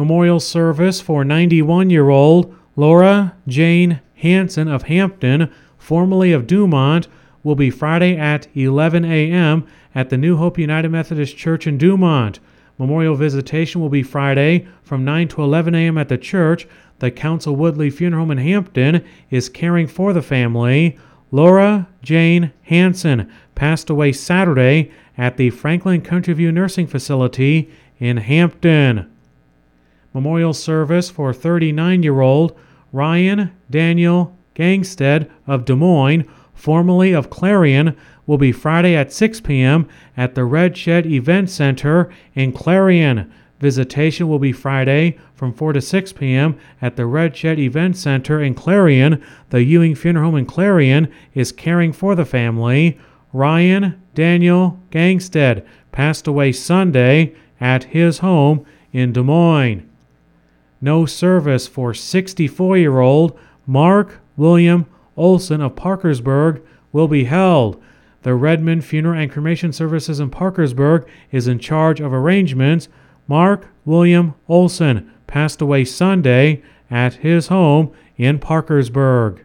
Memorial service for 91 year old Laura Jane Hanson of Hampton, formerly of Dumont, will be Friday at 11 a.m. at the New Hope United Methodist Church in Dumont. Memorial visitation will be Friday from 9 to 11 a.m. at the church. The Council Woodley Funeral Home in Hampton is caring for the family. Laura Jane Hanson passed away Saturday at the Franklin Country View Nursing Facility in Hampton. Memorial service for 39 year old Ryan Daniel Gangstead of Des Moines, formerly of Clarion, will be Friday at 6 p.m. at the Red Shed Event Center in Clarion. Visitation will be Friday from 4 to 6 p.m. at the Red Shed Event Center in Clarion. The Ewing Funeral Home in Clarion is caring for the family. Ryan Daniel Gangstead passed away Sunday at his home in Des Moines. No service for 64 year old Mark William Olson of Parkersburg will be held. The Redmond Funeral and Cremation Services in Parkersburg is in charge of arrangements. Mark William Olson passed away Sunday at his home in Parkersburg.